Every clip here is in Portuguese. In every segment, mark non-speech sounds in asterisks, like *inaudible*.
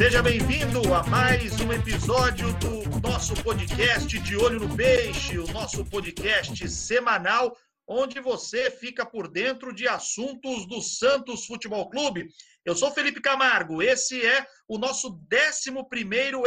Seja bem-vindo a mais um episódio do nosso podcast De Olho no Peixe, o nosso podcast semanal, onde você fica por dentro de assuntos do Santos Futebol Clube. Eu sou Felipe Camargo, esse é o nosso 11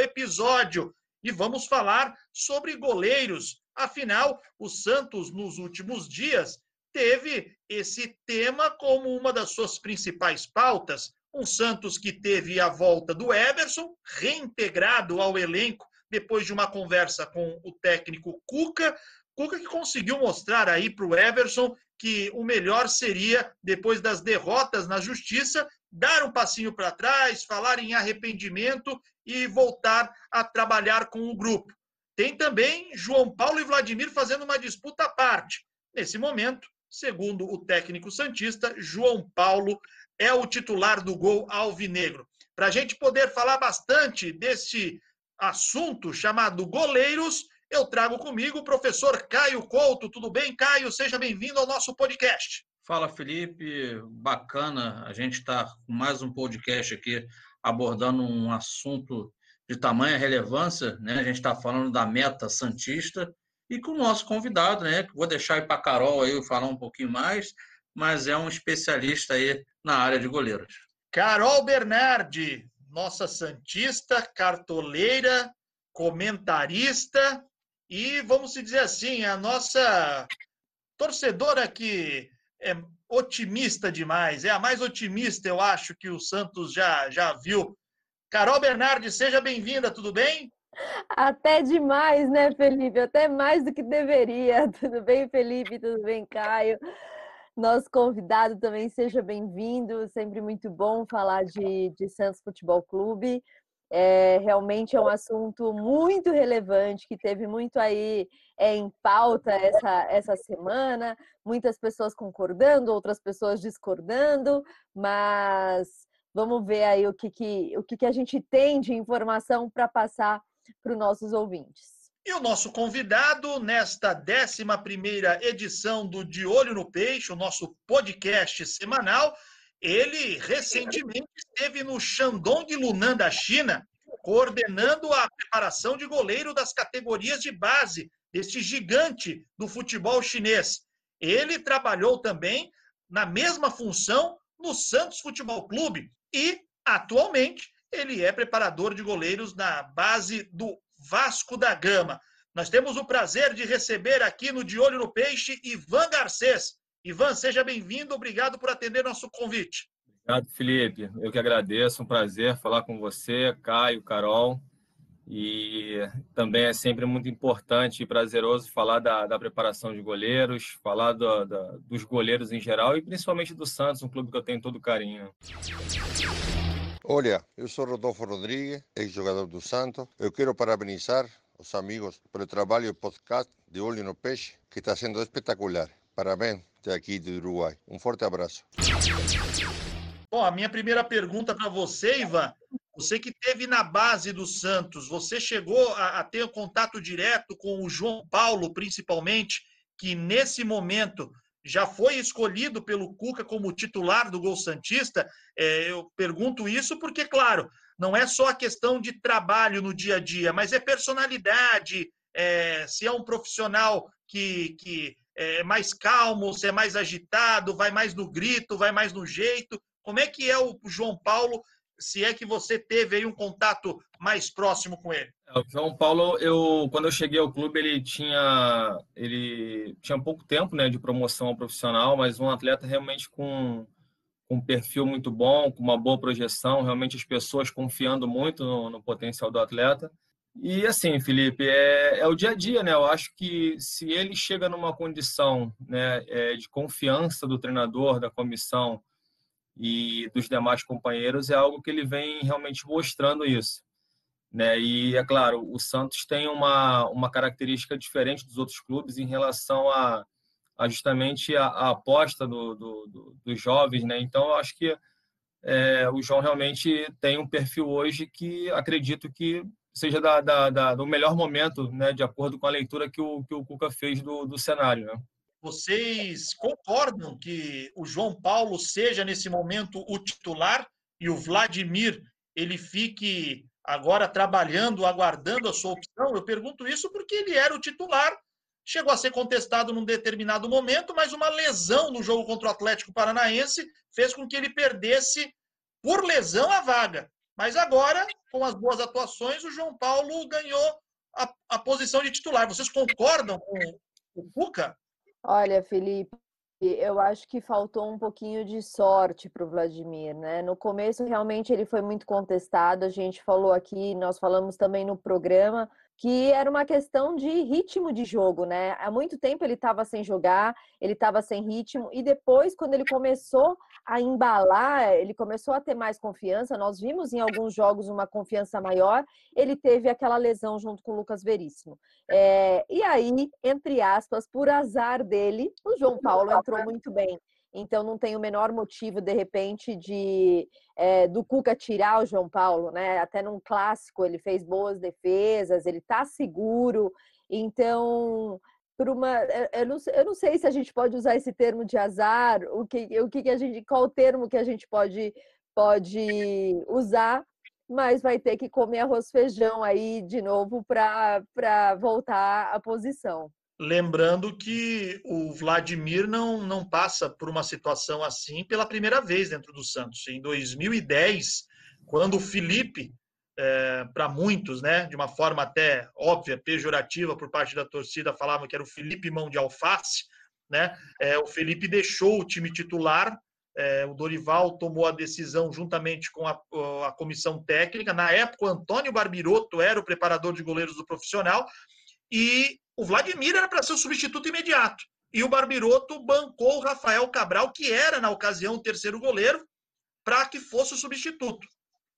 episódio e vamos falar sobre goleiros. Afinal, o Santos, nos últimos dias, teve esse tema como uma das suas principais pautas. Um Santos que teve a volta do Everson, reintegrado ao elenco depois de uma conversa com o técnico Cuca. Cuca que conseguiu mostrar aí para o Everson que o melhor seria, depois das derrotas na justiça, dar um passinho para trás, falar em arrependimento e voltar a trabalhar com o grupo. Tem também João Paulo e Vladimir fazendo uma disputa à parte. Nesse momento, segundo o técnico Santista, João Paulo é o titular do gol alvinegro. Para a gente poder falar bastante desse assunto chamado goleiros, eu trago comigo o professor Caio Couto. Tudo bem, Caio? Seja bem-vindo ao nosso podcast. Fala, Felipe. Bacana. A gente está com mais um podcast aqui abordando um assunto de tamanha relevância. Né? A gente está falando da meta Santista e com o nosso convidado, né? Vou deixar aí para Carol aí falar um pouquinho mais, mas é um especialista aí na área de goleiros. Carol Bernardi, nossa Santista, cartoleira, comentarista e, vamos dizer assim, a nossa torcedora que é otimista demais, é a mais otimista, eu acho, que o Santos já, já viu. Carol Bernardi, seja bem-vinda, tudo bem? Até demais, né, Felipe? Até mais do que deveria. *laughs* Tudo bem, Felipe? Tudo bem, Caio? Nosso convidado também seja bem-vindo. Sempre muito bom falar de, de Santos Futebol Clube. É, realmente é um assunto muito relevante que teve muito aí é, em pauta essa, essa semana, muitas pessoas concordando, outras pessoas discordando, mas vamos ver aí o que, que, o que, que a gente tem de informação para passar para os nossos ouvintes. E o nosso convidado nesta 11 edição do De Olho no Peixe, o nosso podcast semanal, ele recentemente esteve no Shandong Lunan da China, coordenando a preparação de goleiro das categorias de base deste gigante do futebol chinês. Ele trabalhou também na mesma função no Santos Futebol Clube e, atualmente, ele é preparador de goleiros na base do Vasco da Gama. Nós temos o prazer de receber aqui no De Olho no Peixe Ivan Garcês, Ivan, seja bem-vindo, obrigado por atender nosso convite. Obrigado, Felipe. Eu que agradeço, um prazer falar com você, Caio, Carol. E também é sempre muito importante e prazeroso falar da, da preparação de goleiros, falar do, da, dos goleiros em geral e principalmente do Santos, um clube que eu tenho todo carinho. Olha, eu sou Rodolfo Rodrigues, ex-jogador do Santos. Eu quero parabenizar os amigos pelo trabalho podcast de Olho no Peixe, que está sendo espetacular. Parabéns aqui do Uruguai. Um forte abraço. Bom, a minha primeira pergunta para você, Ivan. Você que teve na base do Santos, você chegou a, a ter contato direto com o João Paulo, principalmente, que nesse momento já foi escolhido pelo Cuca como titular do Gol Santista. É, eu pergunto isso porque, claro, não é só a questão de trabalho no dia a dia, mas é personalidade, é, se é um profissional que, que é mais calmo, se é mais agitado, vai mais no grito, vai mais no jeito. Como é que é o João Paulo, se é que você teve aí um contato mais próximo com ele? É, o João Paulo, eu quando eu cheguei ao clube, ele tinha ele tinha pouco tempo, né, de promoção profissional, mas um atleta realmente com com um perfil muito bom, com uma boa projeção, realmente as pessoas confiando muito no, no potencial do atleta. E assim, Felipe, é, é, o dia a dia, né? Eu acho que se ele chega numa condição né, é, de confiança do treinador, da comissão e dos demais companheiros, é algo que ele vem realmente mostrando isso. Né? E é claro, o Santos tem uma, uma característica diferente dos outros clubes em relação a, a justamente a, a aposta do, do, do, dos jovens, né? Então, eu acho que é, o João realmente tem um perfil hoje que acredito que seja da, da, da, do melhor momento, né, de acordo com a leitura que o, que o Cuca fez do, do cenário. Né? Vocês concordam que o João Paulo seja, nesse momento, o titular e o Vladimir ele fique agora trabalhando, aguardando a sua opção? Eu pergunto isso porque ele era o titular, chegou a ser contestado num determinado momento, mas uma lesão no jogo contra o Atlético Paranaense fez com que ele perdesse por lesão a vaga. Mas agora, com as boas atuações, o João Paulo ganhou a, a posição de titular. Vocês concordam com o Cuca? Olha, Felipe, eu acho que faltou um pouquinho de sorte para o Vladimir, né? No começo, realmente, ele foi muito contestado. A gente falou aqui, nós falamos também no programa que era uma questão de ritmo de jogo, né? Há muito tempo ele estava sem jogar, ele estava sem ritmo, e depois, quando ele começou a embalar, ele começou a ter mais confiança. Nós vimos em alguns jogos uma confiança maior. Ele teve aquela lesão junto com o Lucas Veríssimo. É, e aí, entre aspas, por azar dele, o João Paulo entrou muito bem. Então não tem o menor motivo, de repente, de é, do Cuca tirar o João Paulo, né? Até num clássico ele fez boas defesas, ele tá seguro. Então, por uma. Eu não, eu não sei se a gente pode usar esse termo de azar, o que, o que a gente. Qual o termo que a gente pode, pode usar, mas vai ter que comer arroz feijão aí de novo para voltar à posição. Lembrando que o Vladimir não, não passa por uma situação assim pela primeira vez dentro do Santos. Em 2010, quando o Felipe, é, para muitos, né, de uma forma até óbvia, pejorativa por parte da torcida, falavam que era o Felipe mão de alface, né? É, o Felipe deixou o time titular, é, o Dorival tomou a decisão juntamente com a, a comissão técnica. Na época, o Antônio Barbirotto era o preparador de goleiros do profissional e o Vladimir era para ser o substituto imediato. E o Barbiroto bancou o Rafael Cabral, que era, na ocasião, o terceiro goleiro, para que fosse o substituto.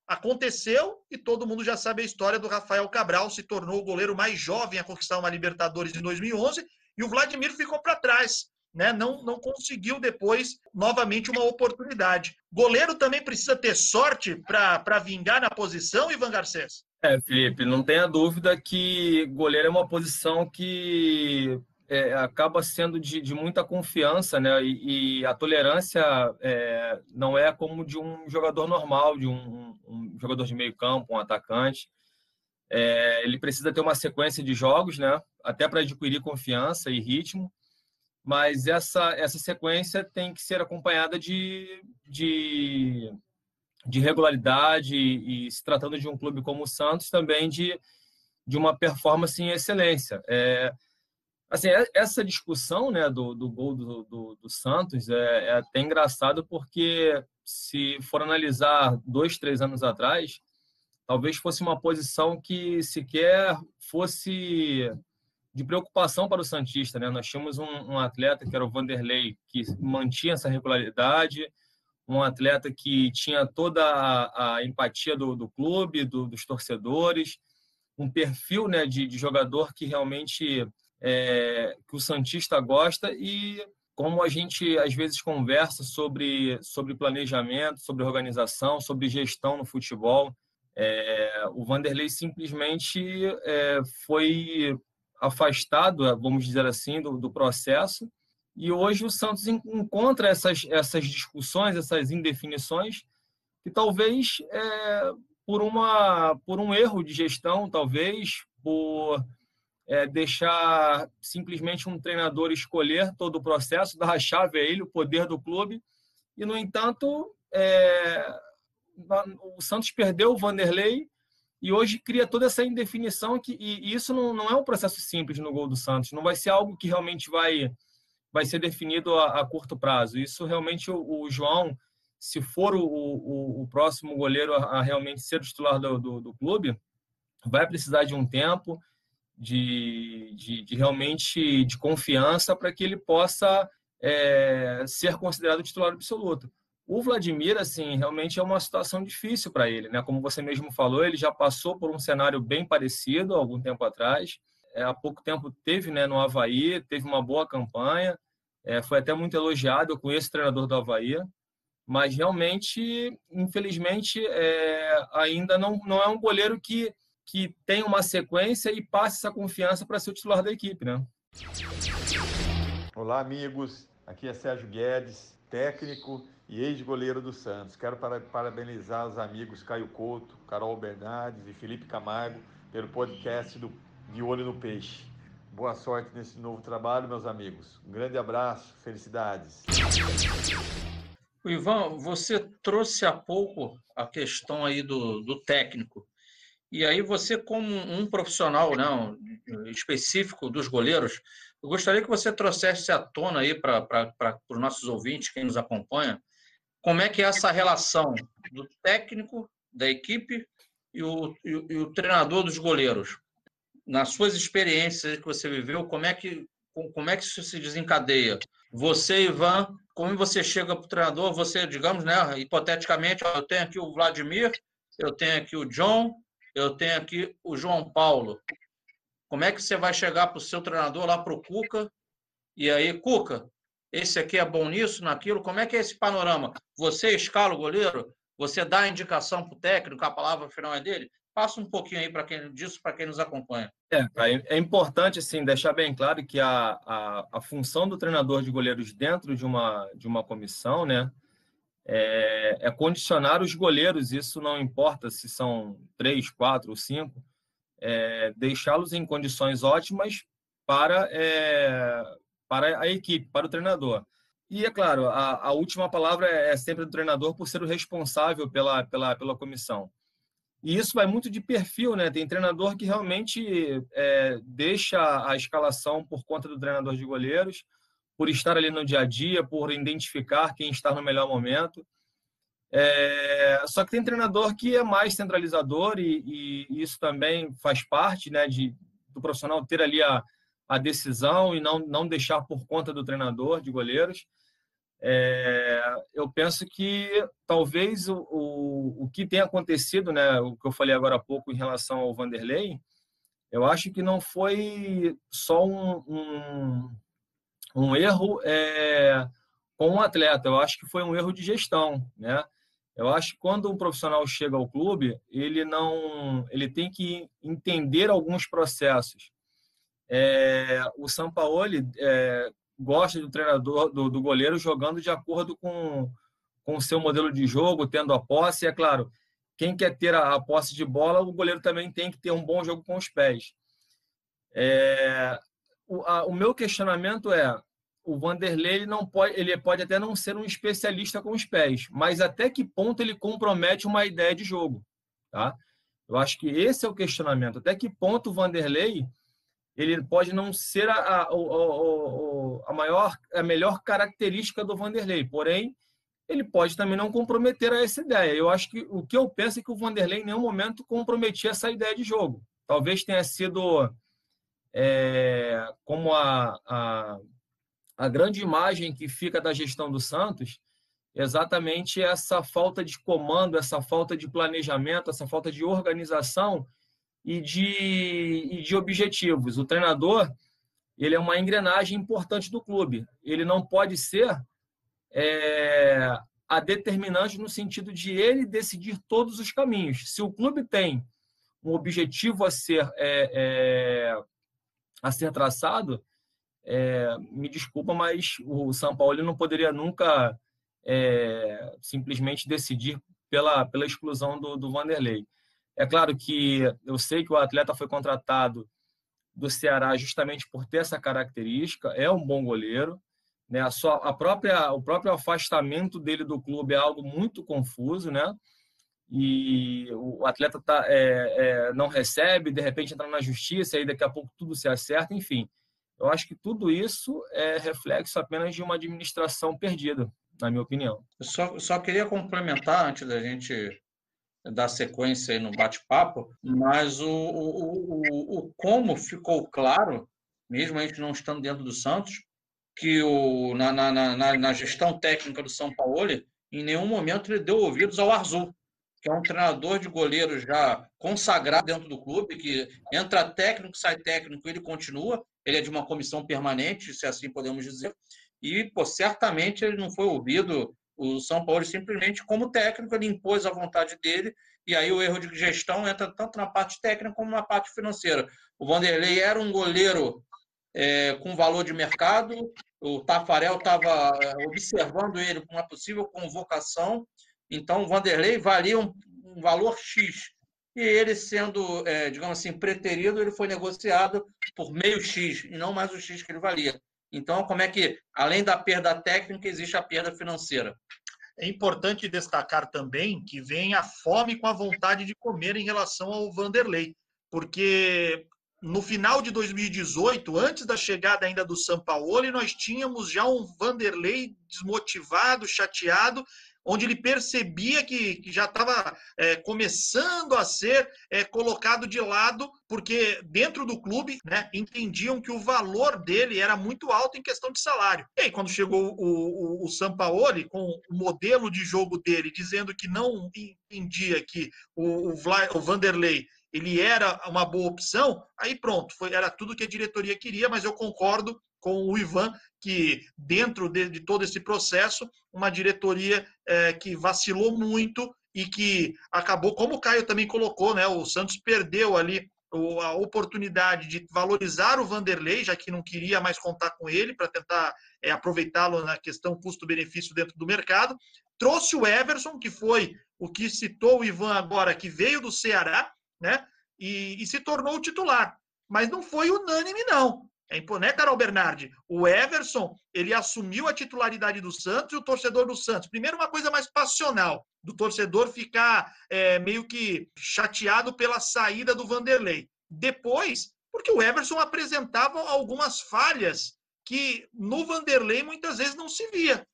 Aconteceu e todo mundo já sabe a história do Rafael Cabral, se tornou o goleiro mais jovem a conquistar uma Libertadores em 2011 e o Vladimir ficou para trás. Né? Não, não conseguiu depois novamente uma oportunidade. Goleiro também precisa ter sorte para vingar na posição, Ivan Garcês? É, Felipe, não tenha dúvida que goleiro é uma posição que é, acaba sendo de, de, muita confiança, né? E, e a tolerância é, não é como de um jogador normal, de um, um jogador de meio campo, um atacante. É, ele precisa ter uma sequência de jogos, né? Até para adquirir confiança e ritmo. Mas essa, essa sequência tem que ser acompanhada de, de de regularidade e, se tratando de um clube como o Santos também de, de uma performance em excelência. É, assim, é, essa discussão né, do, do gol do, do, do Santos é, é, até engraçado porque se for analisar dois, três anos atrás, talvez fosse uma posição que sequer fosse de preocupação para o Santista. Né? Nós tínhamos um, um atleta que era o Vanderlei, que mantinha essa regularidade, um atleta que tinha toda a, a empatia do, do clube, do, dos torcedores, um perfil né, de, de jogador que realmente é, que o Santista gosta e como a gente às vezes conversa sobre, sobre planejamento, sobre organização, sobre gestão no futebol, é, o Vanderlei simplesmente é, foi afastado, vamos dizer assim, do, do processo e hoje o Santos encontra essas, essas discussões, essas indefinições, que talvez é, por, uma, por um erro de gestão, talvez por é, deixar simplesmente um treinador escolher todo o processo, *laughs* dar a chave a ele, o poder do clube. E, no entanto, é, o Santos perdeu o Vanderlei e hoje cria toda essa indefinição que, e, isso não, não é um processo simples no gol do Santos. Não vai ser algo que realmente vai vai ser definido a, a curto prazo. Isso realmente o, o João, se for o, o, o, próximo goleiro a, a realmente ser titular do, do, do, clube, vai precisar de um tempo de, de, de realmente de confiança para que ele possa é, ser considerado titular absoluto. O Vladimir, assim, realmente é uma situação difícil para ele, né? Como você mesmo falou, ele já passou por um cenário bem parecido há algum tempo atrás. É, há pouco tempo teve, né, no Havaí, teve uma boa campanha, é, foi até muito elogiado, eu conheço o treinador do Havaí, mas realmente, infelizmente, é, ainda não, não é um goleiro que, que tem uma sequência e passe essa confiança para ser o titular da equipe, né? Olá, amigos. Aqui é Sérgio Guedes, técnico e ex-goleiro do Santos. Quero parabenizar os amigos Caio Couto, Carol Bernardes e Felipe Camargo pelo podcast do De Olho no Peixe. Boa sorte nesse novo trabalho, meus amigos. Um grande abraço, felicidades. Ivan, você trouxe há pouco a questão aí do, do técnico. E aí você, como um profissional não, né, específico dos goleiros, eu gostaria que você trouxesse à tona aí para os nossos ouvintes, quem nos acompanha, como é que é essa relação do técnico, da equipe e o, e, e o treinador dos goleiros. Nas suas experiências que você viveu, como é que, como é que isso se desencadeia? Você, Ivan, como você chega para o treinador, você, digamos, né, hipoteticamente, eu tenho aqui o Vladimir, eu tenho aqui o John, eu tenho aqui o João Paulo. Como é que você vai chegar para o seu treinador lá para o Cuca? E aí, Cuca, esse aqui é bom nisso, naquilo? Como é que é esse panorama? Você escala o goleiro? Você dá a indicação para o técnico, a palavra final é dele? Passa um pouquinho aí para quem disso para quem nos acompanha. É, é importante assim deixar bem claro que a, a, a função do treinador de goleiros dentro de uma de uma comissão, né, é, é, condicionar os goleiros, isso não importa se são três, quatro ou cinco, é, deixá-los em condições ótimas para, é, para a equipe, para o treinador. E, é claro, a, a, última palavra é sempre do treinador por ser o responsável pela, pela, pela comissão. E isso vai muito de perfil, né? Tem treinador que realmente é, deixa a escalação por conta do treinador de goleiros, por estar ali no dia a dia, por identificar quem está no melhor momento. É, só que tem treinador que é mais centralizador e, e isso também faz parte né, de, do profissional ter ali a, a decisão e não, não deixar por conta do treinador de goleiros. É, eu penso que talvez o, o, o que tem acontecido, né, o que eu falei agora há pouco em relação ao Vanderlei, eu acho que não foi só um, um um erro é, com o um atleta. Eu acho que foi um erro de gestão, né? Eu acho que quando um profissional chega ao clube, ele não, ele tem que entender alguns processos. É, o Sampaoli é, gosta do treinador, do, do, goleiro jogando de acordo com, com o seu modelo de jogo, tendo a posse. E é claro, quem quer ter a, a, posse de bola, o goleiro também tem que ter um bom jogo com os pés. É, o, a, o meu questionamento é: o Vanderlei não pode, ele pode até não ser um especialista com os pés, mas até que ponto ele compromete uma ideia de jogo, tá? Eu acho que esse é o questionamento. Até que ponto o Vanderlei ele pode não ser a, a, a, maior, a melhor característica do Vanderlei, porém ele pode também não comprometer a essa ideia. Eu acho que o que eu penso é que o Vanderlei em nenhum momento comprometia essa ideia de jogo. Talvez tenha sido é, como a, a, a grande imagem que fica da gestão do Santos exatamente essa falta de comando, essa falta de planejamento, essa falta de organização e de, e de objetivos. O treinador ele é uma engrenagem importante do clube. Ele não pode ser é, a determinante no sentido de ele decidir todos os caminhos. Se o clube tem um objetivo a ser é, é, a ser traçado, é, me desculpa, mas o São Paulo não poderia nunca é, simplesmente decidir pela, pela exclusão do, do Vanderlei. É claro que eu sei que o atleta foi contratado do Ceará justamente por ter essa característica, é um bom goleiro, né? A, sua, a própria, o próprio afastamento dele do clube é algo muito confuso, né? E o atleta tá, é, é, não recebe, de repente entra na justiça, aí daqui a pouco tudo se acerta, enfim. Eu acho que tudo isso é reflexo apenas de uma administração perdida, na minha opinião. Eu só, só queria complementar, antes da gente dar sequência aí no bate-papo, mas o, o, o, o, como ficou claro, mesmo a gente não estando dentro do Santos, que o, na, na, na, na gestão técnica do São Paulo, em nenhum momento ele deu ouvidos ao Arzul que é um treinador de goleiro já consagrado dentro do clube, que entra técnico, sai técnico, ele continua. Ele é de uma comissão permanente, se assim podemos dizer. E, pô, certamente ele não foi ouvido. O São Paulo simplesmente, como técnico, ele impôs a vontade dele. E aí o erro de gestão entra tanto na parte técnica como na parte financeira. O Vanderlei era um goleiro é, com valor de mercado. O Tafarel estava é, observando ele com uma possível convocação. Então, o Vanderlei valia um, um valor X. E ele sendo, é, digamos assim, preterido, ele foi negociado por meio X e não mais o X que ele valia. Então, como é que, além da perda técnica, existe a perda financeira? É importante destacar também que vem a fome com a vontade de comer em relação ao Vanderlei, porque no final de 2018, antes da chegada ainda do Sampaoli, nós tínhamos já um Vanderlei desmotivado, chateado, onde ele percebia que, que já estava é, começando a ser é, colocado de lado, porque dentro do clube né, entendiam que o valor dele era muito alto em questão de salário. E aí, quando chegou o, o, o Sampaoli, com o modelo de jogo dele, dizendo que não entendia que o, o, Vla, o Vanderlei ele era uma boa opção, aí pronto, foi, era tudo que a diretoria queria, mas eu concordo com o Ivan que dentro de, de todo esse processo, uma diretoria é, que vacilou muito e que acabou, como o Caio também colocou, né, o Santos perdeu ali a oportunidade de valorizar o Vanderlei, já que não queria mais contar com ele para tentar é, aproveitá-lo na questão custo-benefício dentro do mercado. Trouxe o Everson, que foi o que citou o Ivan agora, que veio do Ceará, né? E, e se tornou o titular. Mas não foi unânime, não. É né, Carol Bernardi? O Everson, ele assumiu a titularidade do Santos e o torcedor do Santos. Primeiro, uma coisa mais passional, do torcedor ficar é, meio que chateado pela saída do Vanderlei. Depois, porque o Everson apresentava algumas falhas que no Vanderlei muitas vezes não se via.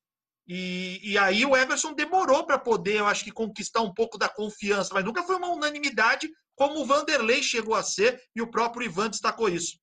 E, e aí o Everson demorou para poder, eu acho que, conquistar um pouco da confiança, mas nunca foi uma unanimidade como o Vanderlei chegou a ser, e o próprio Ivan destacou isso.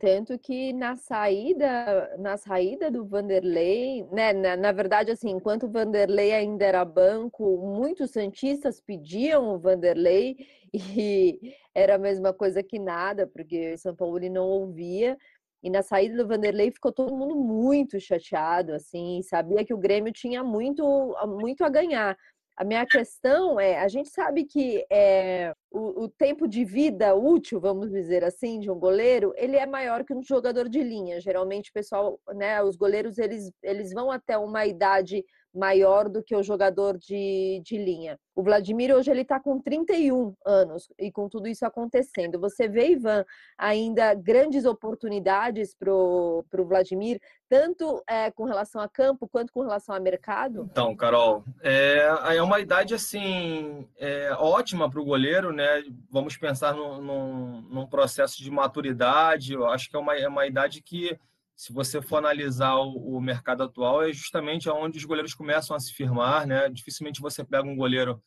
Tanto que na saída, na saída do Vanderlei, né, na, na, verdade, assim, enquanto o Vanderlei ainda era banco, muitos santistas pediam o Vanderlei *laughs* e era a mesma coisa que nada, porque o São Paulo não ouvia. E na saída do Vanderlei ficou todo mundo muito chateado, assim, sabia que o Grêmio tinha muito, muito a ganhar. A minha questão é, a gente sabe que é, o, o, tempo de vida útil, vamos dizer assim, de um goleiro, ele é maior que um jogador de linha. Geralmente, pessoal, né, os goleiros, eles, eles vão até uma idade maior do que o jogador de, de linha. O Vladimir hoje ele está com 31 anos e com tudo isso acontecendo. Você vê, Ivan, ainda grandes oportunidades para o Vladimir, tanto é, com relação a campo quanto com relação a mercado? Então, Carol, é, é uma idade assim é, ótima para o goleiro, né? Vamos pensar num, num, num, processo de maturidade. Eu acho que é uma, é uma idade que se você for analisar o, o, mercado atual, é justamente onde os goleiros começam a se firmar, né? Dificilmente você pega um goleiro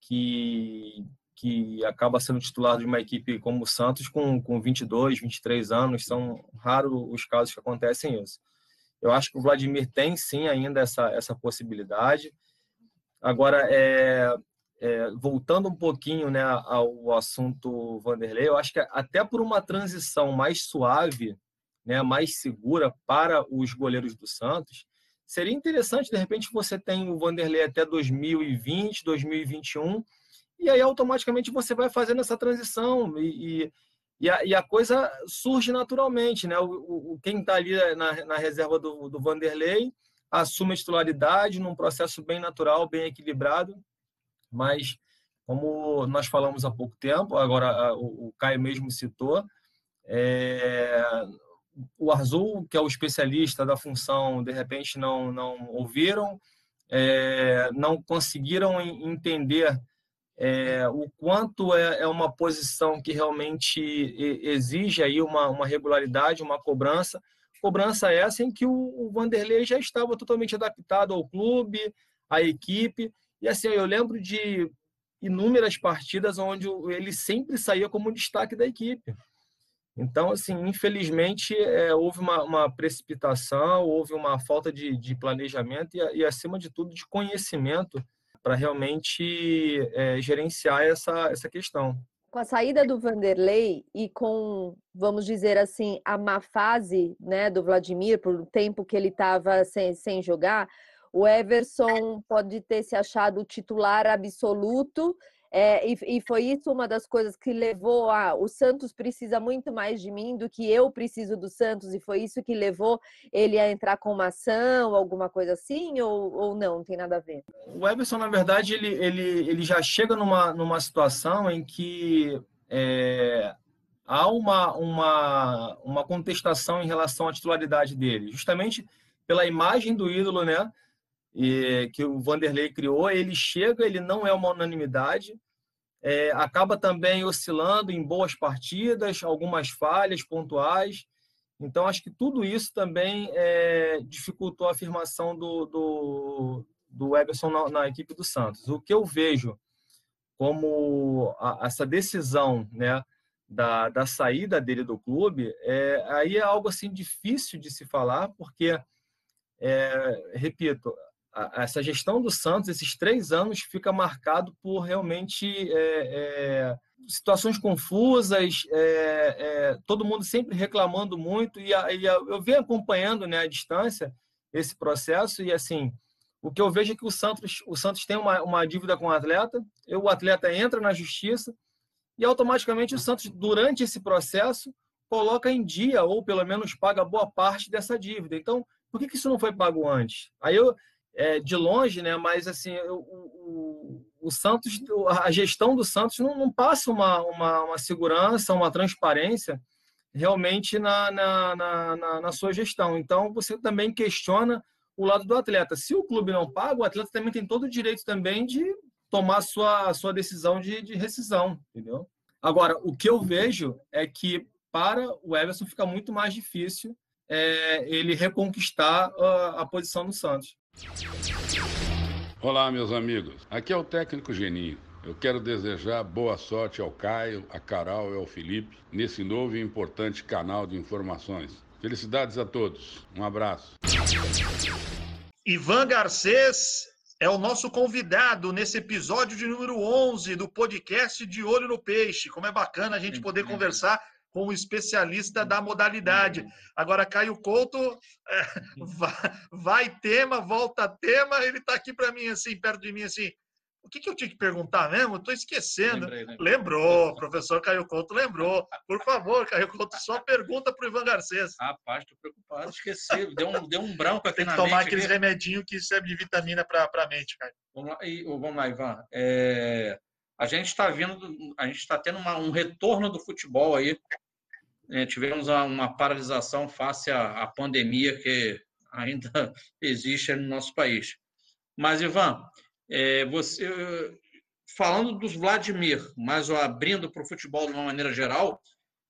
que, que acaba sendo titular de uma equipe como o Santos com, com 22, 23 anos. São raros os casos que acontecem isso. Eu acho que o Vladimir tem sim ainda essa, essa possibilidade. Agora, é, é, voltando um pouquinho né, ao assunto Vanderlei, eu acho que até por uma transição mais suave né, mais segura para os goleiros do Santos, seria interessante, de repente, você tem o Vanderlei até 2020, 2021, e aí automaticamente você vai fazendo essa transição e, e, a, e a, coisa surge naturalmente, né? O, o quem está ali na, na reserva do, do Vanderlei assume a titularidade num processo bem natural, bem equilibrado, mas como nós falamos há pouco tempo, agora o, Caio mesmo citou, é, o Arzul, que é o especialista da função, de repente não, não ouviram, é, não conseguiram entender é, o quanto é, é, uma posição que realmente exige aí uma, uma regularidade, uma cobrança. Cobrança essa em que o, o Vanderlei já estava totalmente adaptado ao clube, à equipe. E assim, eu lembro de inúmeras partidas onde ele sempre saía como destaque da equipe. Então, assim, infelizmente, é, houve uma, uma, precipitação, houve uma falta de, de planejamento e, e, acima de tudo, de conhecimento para realmente é, gerenciar essa, essa questão. Com a saída do Vanderlei e com, vamos dizer assim, a má fase né, do Vladimir, por um tempo que ele estava sem, sem jogar, o Everson pode ter se achado titular absoluto É, e, e, foi isso uma das coisas que levou a o Santos precisa muito mais de mim do que eu preciso do Santos, e foi isso que levou ele a entrar com uma ação, alguma coisa assim, ou, ou não, não tem nada a ver? O Everson, na verdade, ele, ele, ele já chega numa, numa situação em que é, há uma, uma, uma contestação em relação à titularidade dele, justamente pela imagem do ídolo, né? E, que o Vanderlei criou, ele chega, ele não é uma unanimidade, é, acaba também oscilando em boas partidas, algumas falhas pontuais. Então, acho que tudo isso também é, dificultou a afirmação do, do, do Everson na, na, equipe do Santos. O que eu vejo como a, essa decisão né, da, da saída dele do clube, é, aí é algo assim difícil de se falar, porque, é, repito, essa gestão do Santos, esses três anos, fica marcado por realmente é, é situações confusas, é, é, todo mundo sempre reclamando muito, e, e eu venho acompanhando né, à distância esse processo, e assim, o que eu vejo é que o Santos, o Santos tem uma, uma dívida com o atleta, o atleta entra na justiça, e automaticamente o Santos, durante esse processo, coloca em dia, ou pelo menos paga boa parte dessa dívida. Então, por que, que isso não foi pago antes? Aí eu, é, de longe, né? Mas assim, o, o, o, Santos, a gestão do Santos não, não passa uma, uma, uma, segurança, uma transparência realmente na, na, na, na, sua gestão. Então, você também questiona o lado do atleta. Se o clube não paga, o atleta também tem todo o direito também de tomar sua, sua decisão de, de rescisão, entendeu? Agora, o que eu vejo é que para o Everson fica muito mais difícil é, ele reconquistar a, a posição no Santos. Olá, meus amigos. Aqui é o técnico Geninho. Eu quero desejar boa sorte ao Caio, a Carol e ao Felipe nesse novo e importante canal de informações. Felicidades a todos. Um abraço. Ivan Garcês é o nosso convidado nesse episódio de número 11 do podcast De Olho no Peixe. Como é bacana a gente poder conversar com um especialista da modalidade. Agora, Caio Couto, é, vai, vai, tema, volta tema, ele está aqui para mim, assim, perto de mim, assim. O que, que eu tinha que perguntar mesmo? Estou esquecendo. Lembrei, lembrei. Lembrou, professor Caio Couto lembrou. Por favor, Caio Couto, só pergunta para o Ivan Garcês. Rapaz, estou preocupado, esqueci. Deu um, deu um branco aqui Tem que tomar mente, aqueles aqui. remedinhos que servem de vitamina para a mente, Caio. Vamos lá, e, vamos lá Ivan. É, a gente está vendo, a gente está tendo uma, um retorno do futebol aí. É, tivemos uma paralisação face à, à pandemia que ainda *laughs* existe no nosso país. Mas, Ivan, é, você falando dos Vladimir, mas abrindo para o futebol de uma maneira geral,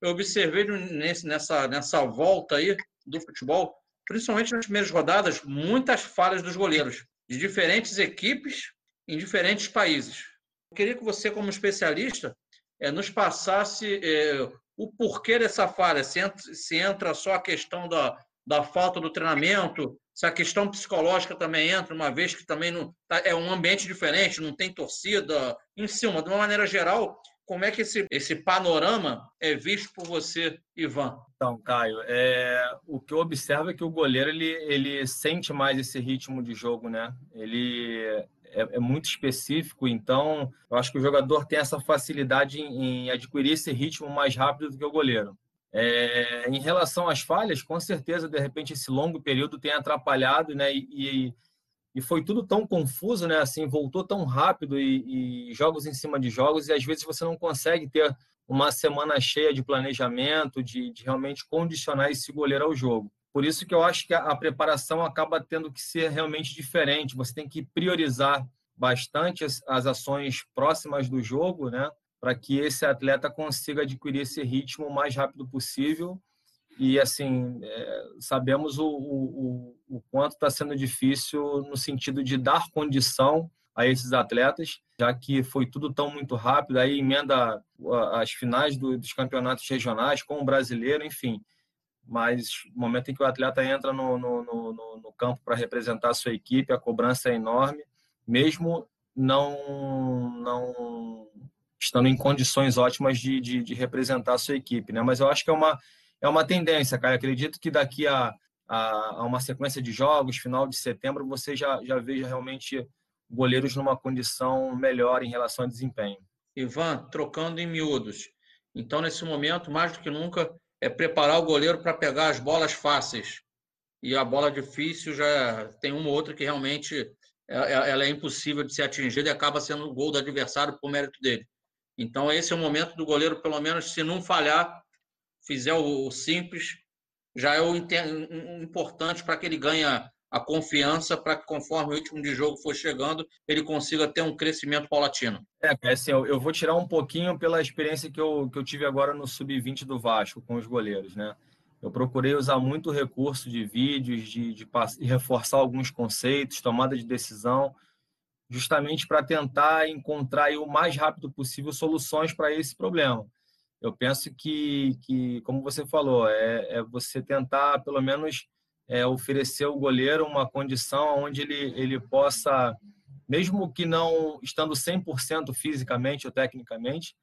eu observei nesse, nessa, nessa volta aí do futebol, principalmente nas primeiras rodadas, muitas falhas dos goleiros, de diferentes equipes em diferentes países. Eu queria que você, como especialista, é, nos passasse é, o porquê dessa falha, se entra, se entra só a questão da, da falta do treinamento, se a questão psicológica também entra, uma vez que também não tá, é um ambiente diferente, não tem torcida, em cima, de uma maneira geral, como é que esse, esse panorama é visto por você, Ivan? Então, Caio, é, o que eu observo é que o goleiro ele, ele sente mais esse ritmo de jogo, né? Ele é, é, muito específico, então eu acho que o jogador tem essa facilidade em, em adquirir esse ritmo mais rápido do que o goleiro. É, em relação às falhas, com certeza, de repente, esse longo período tem atrapalhado, né? E, e foi tudo tão confuso, né? Assim, voltou tão rápido e, e, jogos em cima de jogos, e às vezes você não consegue ter uma semana cheia de planejamento, de, de realmente condicionar esse goleiro ao jogo. Por isso que eu acho que a, preparação acaba tendo que ser realmente diferente. Você tem que priorizar bastante as, as ações próximas do jogo, né? para que esse atleta consiga adquirir esse ritmo o mais rápido possível. E, assim, é, sabemos o, o, o quanto está sendo difícil no sentido de dar condição a esses atletas, já que foi tudo tão muito rápido, aí emenda as finais do, dos campeonatos regionais com o brasileiro, enfim. Mas no momento em que o atleta entra no, no, no, no campo para representar a sua equipe, a cobrança é enorme, mesmo não, não estando em condições ótimas de, de, de, representar a sua equipe, né? Mas eu acho que é uma, é uma tendência, cara. Eu acredito que daqui a, a, a, uma sequência de jogos, final de setembro, você já, já veja realmente goleiros numa condição melhor em relação ao desempenho. Ivan, trocando em miúdos. Então, nesse momento, mais do que nunca, é preparar o goleiro para pegar as bolas fáceis. E a bola difícil já tem uma ou outra que realmente é, é, ela é impossível de ser atingida e acaba sendo o gol do adversário por mérito dele. Então, esse é o momento do goleiro, pelo menos, se não falhar, fizer o simples, já é o importante para que ele ganhe a confiança para que, conforme o ritmo de jogo for chegando, ele consiga ter um crescimento paulatino. É, assim, eu, eu vou tirar um pouquinho pela experiência que eu, que eu tive agora no Sub-20 do Vasco com os goleiros, né? Eu procurei usar muito recurso de vídeos, de, de, de reforçar alguns conceitos, tomada de decisão, justamente para tentar encontrar o mais rápido possível soluções para esse problema. Eu penso que, que como você falou, é, é você tentar, pelo menos, é, oferecer ao goleiro uma condição onde ele, ele possa, mesmo que não estando 100% fisicamente ou tecnicamente,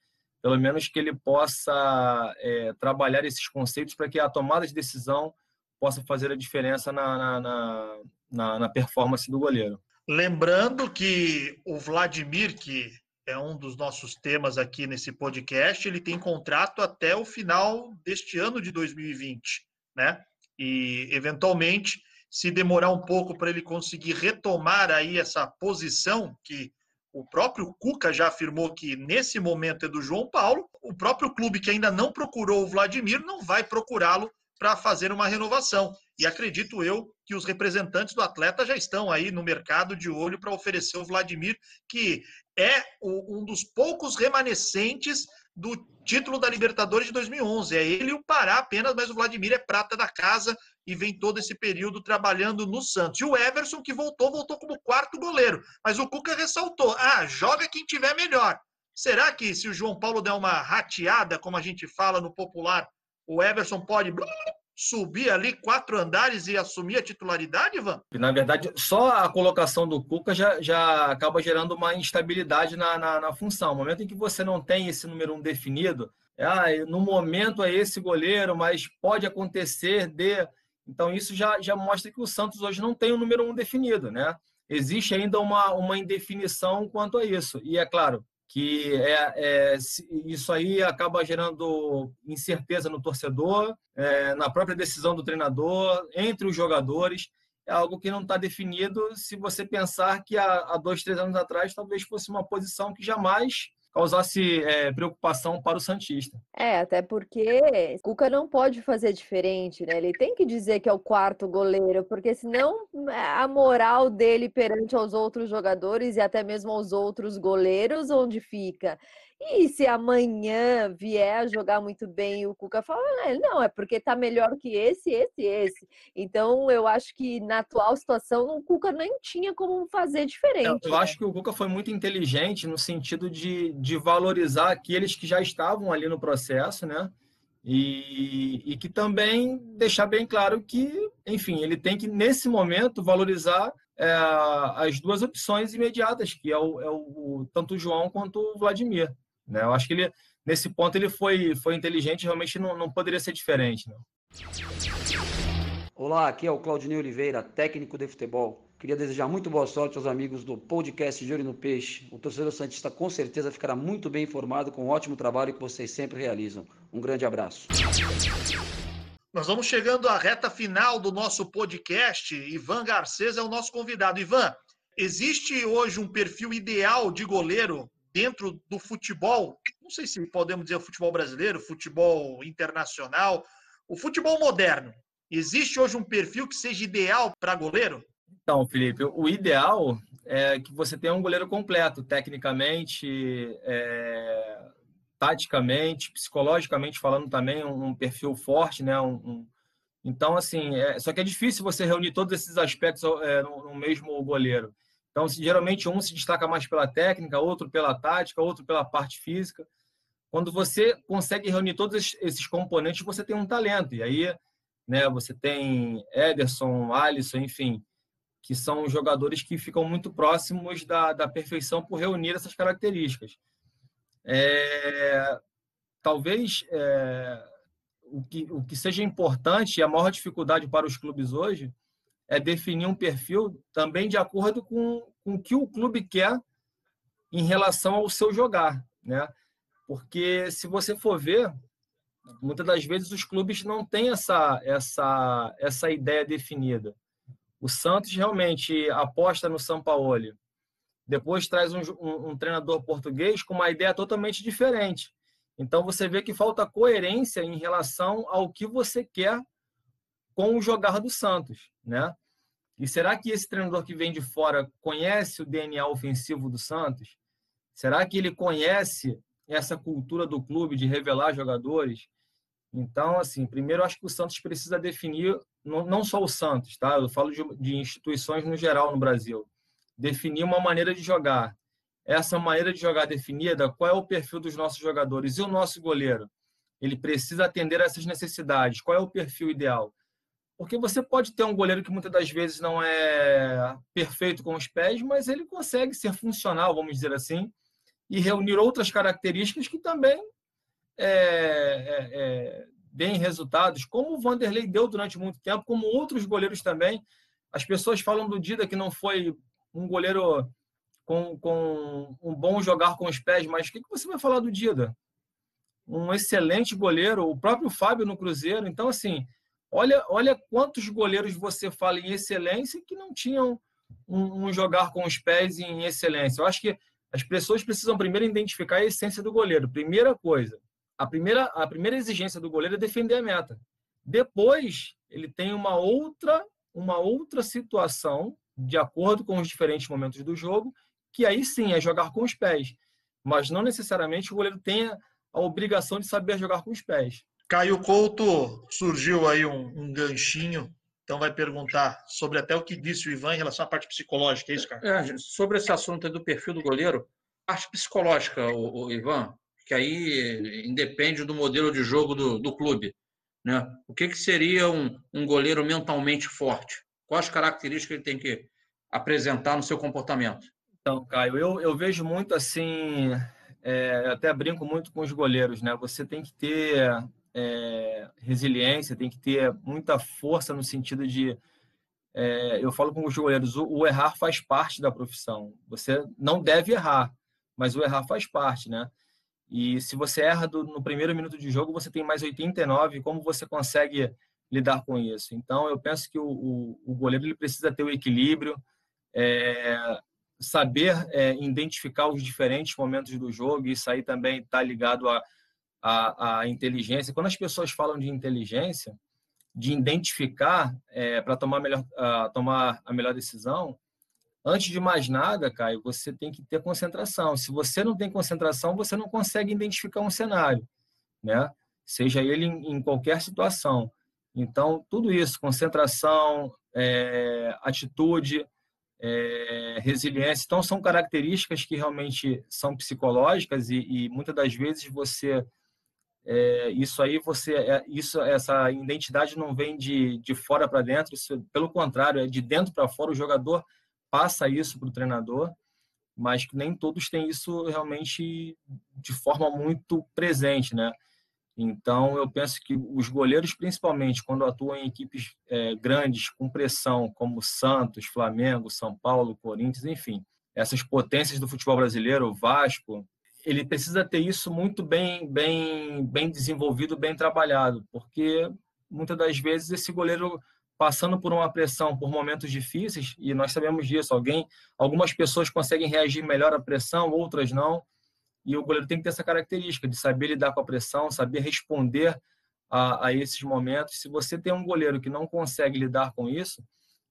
pelo menos que ele possa é, trabalhar esses conceitos para que a tomada de decisão possa fazer a diferença na, na, na, na performance do goleiro. Lembrando que o Vladimir, que é um dos nossos temas aqui nesse podcast, ele tem contrato até o final deste ano de 2020, né? E eventualmente, se demorar um pouco para ele conseguir retomar aí essa posição que o próprio Cuca já afirmou que nesse momento é do João Paulo, o próprio clube que ainda não procurou o Vladimir não vai procurá-lo para fazer uma renovação. E acredito eu que os representantes do atleta já estão aí no mercado de olho para oferecer o Vladimir, que é um dos poucos remanescentes do título da Libertadores de 2011. É ele e o Pará apenas, mas o Vladimir é prata da casa e vem todo esse período trabalhando no Santos. E o Everson, que voltou, voltou como quarto goleiro. Mas o Cuca ressaltou: ah, joga quem tiver melhor. Será que se o João Paulo der uma rateada, como a gente fala no popular, o Everson pode subir ali quatro andares e assumir a titularidade, Ivan? Na verdade, só a colocação do Cuca já, já acaba gerando uma instabilidade na, na, na função. No momento em que você não tem esse número um definido, ah, no momento é esse goleiro, mas pode acontecer de. Então, isso já, já mostra que o Santos hoje não tem o número um definido, né? Existe ainda uma, uma indefinição quanto a isso. E é claro, que é, é, isso aí acaba gerando incerteza no torcedor, é, na própria decisão do treinador, entre os jogadores. É algo que não está definido se você pensar que há, há, dois, três anos atrás talvez fosse uma posição que jamais causasse é, preocupação para o Santista. É, até porque Cuca não pode fazer diferente, né? Ele tem que dizer que é o quarto goleiro, porque senão a moral dele perante aos outros jogadores e até mesmo aos outros goleiros, onde fica? E se amanhã vier a jogar muito bem e o Cuca fala, ah, não, é porque tá melhor que esse, esse, esse. Então eu acho que na atual situação o Cuca nem tinha como fazer diferente. Eu, eu né? acho que o Cuca foi muito inteligente no sentido de, de valorizar aqueles que já estavam ali no processo, né? E, e, que também deixar bem claro que, enfim, ele tem que, nesse momento, valorizar é, as duas opções imediatas, que é o, é o tanto o João quanto o Vladimir. Né? Eu acho que ele, nesse ponto ele foi, foi inteligente, realmente não, não poderia ser diferente. Não. Olá, aqui é o Claudinei Oliveira, técnico de futebol. Queria desejar muito boa sorte aos amigos do podcast de Olho no Peixe. O torcedor Santista com certeza ficará muito bem informado com o ótimo trabalho que vocês sempre realizam. Um grande abraço. Nós vamos chegando à reta final do nosso podcast. Ivan Garcês é o nosso convidado. Ivan, existe hoje um perfil ideal de goleiro dentro do futebol, não sei se podemos dizer futebol brasileiro, futebol internacional, o futebol moderno. Existe hoje um perfil que seja ideal para goleiro? Então, Felipe, o ideal é que você tenha um goleiro completo, tecnicamente, é, taticamente, psicologicamente falando também, um perfil forte, né? Um, um... então, assim, é... só que é difícil você reunir todos esses aspectos é, no, no mesmo goleiro. Então, geralmente um se destaca mais pela técnica, outro pela tática, outro pela parte física. Quando você consegue reunir todos esses componentes, você tem um talento. E aí, né, você tem Ederson, Alisson, enfim, que são jogadores que ficam muito próximos da, da perfeição por reunir essas características. É, talvez é, o, que, o que seja importante e a maior dificuldade para os clubes hoje é definir um perfil também de acordo com, com o que o clube quer em relação ao seu jogar. né? Porque se você for ver, muitas das vezes os clubes não têm essa, essa, essa ideia definida. O Santos realmente aposta no Sampaoli. Depois traz um, um, um, treinador português com uma ideia totalmente diferente. Então você vê que falta coerência em relação ao que você quer com o jogar do Santos, né? E será que esse treinador que vem de fora conhece o DNA ofensivo do Santos? Será que ele conhece essa cultura do clube de revelar jogadores? Então, assim, primeiro acho que o Santos precisa definir, não só o Santos, tá? Eu falo de, de instituições no geral no Brasil. Definir uma maneira de jogar. Essa maneira de jogar definida, qual é o perfil dos nossos jogadores? E o nosso goleiro? Ele precisa atender a essas necessidades. Qual é o perfil ideal? Porque você pode ter um goleiro que muitas das vezes não é perfeito com os pés, mas ele consegue ser funcional, vamos dizer assim, e reunir outras características que também é, é, é, deem resultados, como o Vanderlei deu durante muito tempo, como outros goleiros também. As pessoas falam do Dida que não foi um goleiro com, com um bom jogar com os pés, mas o que, você vai falar do Dida? Um excelente goleiro, o próprio Fábio no Cruzeiro. Então, assim, olha, olha quantos goleiros você fala em excelência que não tinham um, um jogar com os pés em excelência. Eu acho que as pessoas precisam primeiro identificar a essência do goleiro. Primeira coisa, a primeira, a primeira exigência do goleiro é defender a meta. Depois, ele tem uma outra, uma outra situação, de acordo com os diferentes momentos do jogo, que aí sim é jogar com os pés. Mas não necessariamente o goleiro tenha a obrigação de saber jogar com os pés. Caio Couto, surgiu aí um, um ganchinho então vai perguntar sobre até o que disse o Ivan em relação à parte psicológica, é isso, cara? É, sobre esse assunto do perfil do goleiro, parte psicológica, o, o Ivan, que aí independe do modelo de jogo do, do clube. Né? O que, que seria um, um goleiro mentalmente forte? Quais características ele tem que apresentar no seu comportamento? Então, Caio, eu, eu vejo muito assim, é, até brinco muito com os goleiros, né? Você tem que ter é, resiliência, tem que ter muita força no sentido de. É, eu falo com os goleiros, o, o, errar faz parte da profissão. Você não deve errar, mas o errar faz parte, né? E se você erra do, no primeiro minuto de jogo, você tem mais 89. Como você consegue lidar com isso? Então, eu penso que o, o, o goleiro ele precisa ter o equilíbrio, é, saber é, identificar os diferentes momentos do jogo. E isso aí também está ligado a, a, a, inteligência. Quando as pessoas falam de inteligência, de identificar é, para tomar, melhor, uh, tomar a melhor decisão, Antes de mais nada, Caio, você tem que ter concentração. Se você não tem concentração, você não consegue identificar um cenário, né? Seja ele em, qualquer situação. Então, tudo isso, concentração, é, atitude, é, resiliência, então são características que realmente são psicológicas e, e muitas das vezes você é, isso aí você é, isso essa identidade não vem de, de fora para dentro, isso, pelo contrário, é de dentro para fora. O jogador passa isso para o treinador, mas que nem todos têm isso realmente de forma muito presente, né? Então, eu penso que os goleiros, principalmente quando atuam em equipes é, grandes, com pressão, como Santos, Flamengo, São Paulo, Corinthians, enfim, essas potências do futebol brasileiro, Vasco, ele precisa ter isso muito bem, bem, bem desenvolvido, bem trabalhado, porque muitas das vezes esse goleiro passando por uma pressão, por momentos difíceis, e nós sabemos disso, alguém, algumas pessoas conseguem reagir melhor à pressão, outras não, e o goleiro tem que ter essa característica de saber lidar com a pressão, saber responder a, a esses momentos. Se você tem um goleiro que não consegue lidar com isso,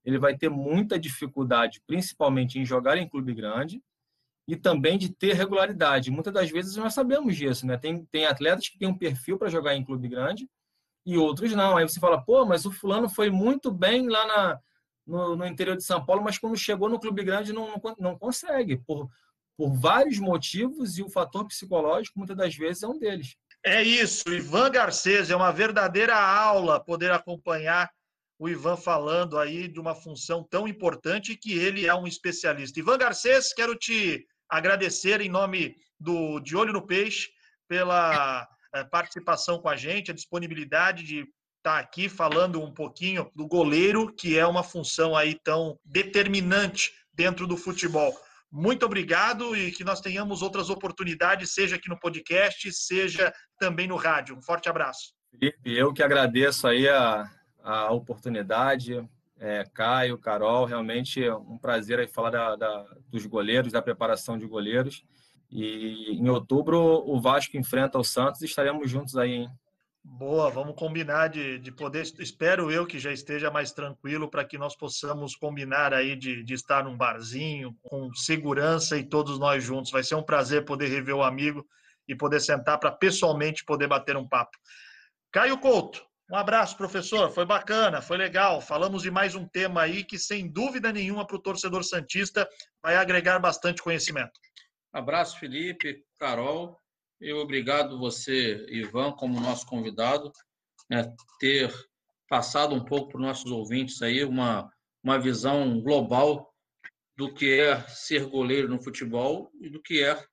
ele vai ter muita dificuldade, principalmente em jogar em clube grande, e também de ter regularidade. Muitas das vezes nós sabemos disso, né? Tem, tem atletas que têm um perfil para jogar em clube grande, e outros não. Aí você fala, pô, mas o fulano foi muito bem lá na, no, no interior de São Paulo, mas quando chegou no clube grande não, não, não consegue, por, por vários motivos, e o fator psicológico muitas das vezes é um deles. É isso, Ivan Garcês, é uma verdadeira aula poder acompanhar o Ivan falando aí de uma função tão importante que ele é um especialista. Ivan Garcês, quero te agradecer em nome do De Olho no Peixe pela eh, participação com a gente, a disponibilidade de estar tá aqui falando um pouquinho do goleiro, que é uma função aí tão determinante dentro do futebol. Muito obrigado e que nós tenhamos outras oportunidades, seja aqui no podcast, seja também no rádio. Um forte abraço. Felipe, eu que agradeço aí a, a oportunidade. É, Caio, Carol, realmente é um prazer aí falar da, da, dos goleiros, da preparação de goleiros. E em outubro o Vasco enfrenta o Santos e estaremos juntos aí, hein? Boa, vamos combinar de, de poder. Espero eu que já esteja mais tranquilo para que nós possamos combinar aí de, de estar num barzinho com segurança e todos nós juntos. Vai ser um prazer poder rever o amigo e poder sentar para pessoalmente poder bater um papo. Caio Couto, um abraço, professor. Foi bacana, foi legal. Falamos de mais um tema aí que, sem dúvida nenhuma, para o torcedor Santista vai agregar bastante conhecimento. Abraço, Felipe, Carol. E obrigado você, Ivan, como nosso convidado, né, ter passado um pouco para os nossos ouvintes aí uma, uma visão global do que é ser goleiro no futebol e do que é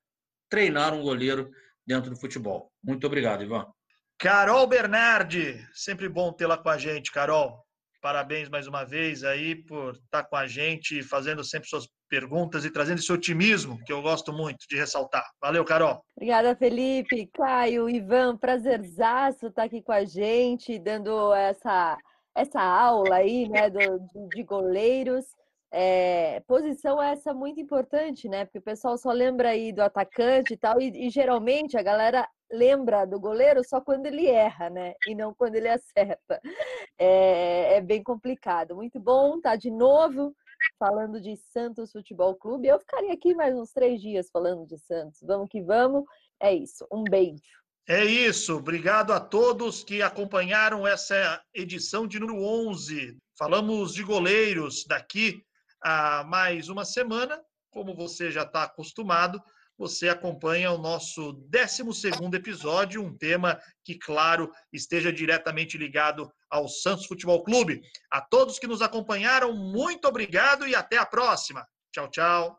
treinar um goleiro dentro do futebol. Muito obrigado, Ivan. Carol Bernardi, sempre bom tê-la com a gente, Carol. Parabéns mais uma vez aí por estar com a gente, fazendo sempre suas perguntas e trazendo esse otimismo que eu gosto muito de ressaltar. Valeu, Carol. Obrigada, Felipe, Caio, Ivan, prazerzaço estar aqui com a gente, dando essa, essa aula aí, né, do, de goleiros. É, posição essa muito importante, né? Porque o pessoal só lembra aí do atacante e tal, e, e, geralmente a galera lembra do goleiro só quando ele erra, né? E não quando ele *laughs* acerta. É, é bem complicado. Muito bom tá de novo falando de Santos Futebol Clube. Eu ficaria aqui mais uns três dias falando de Santos. Vamos que vamos. É isso. Um beijo. É isso. Obrigado a todos que acompanharam essa edição de número 11. Falamos de goleiros daqui a mais uma semana. Como você já está acostumado, você acompanha o nosso 12 episódio, um tema que, claro, esteja diretamente ligado ao Santos Futebol Clube. A todos que nos acompanharam, muito obrigado e até a próxima. Tchau, tchau.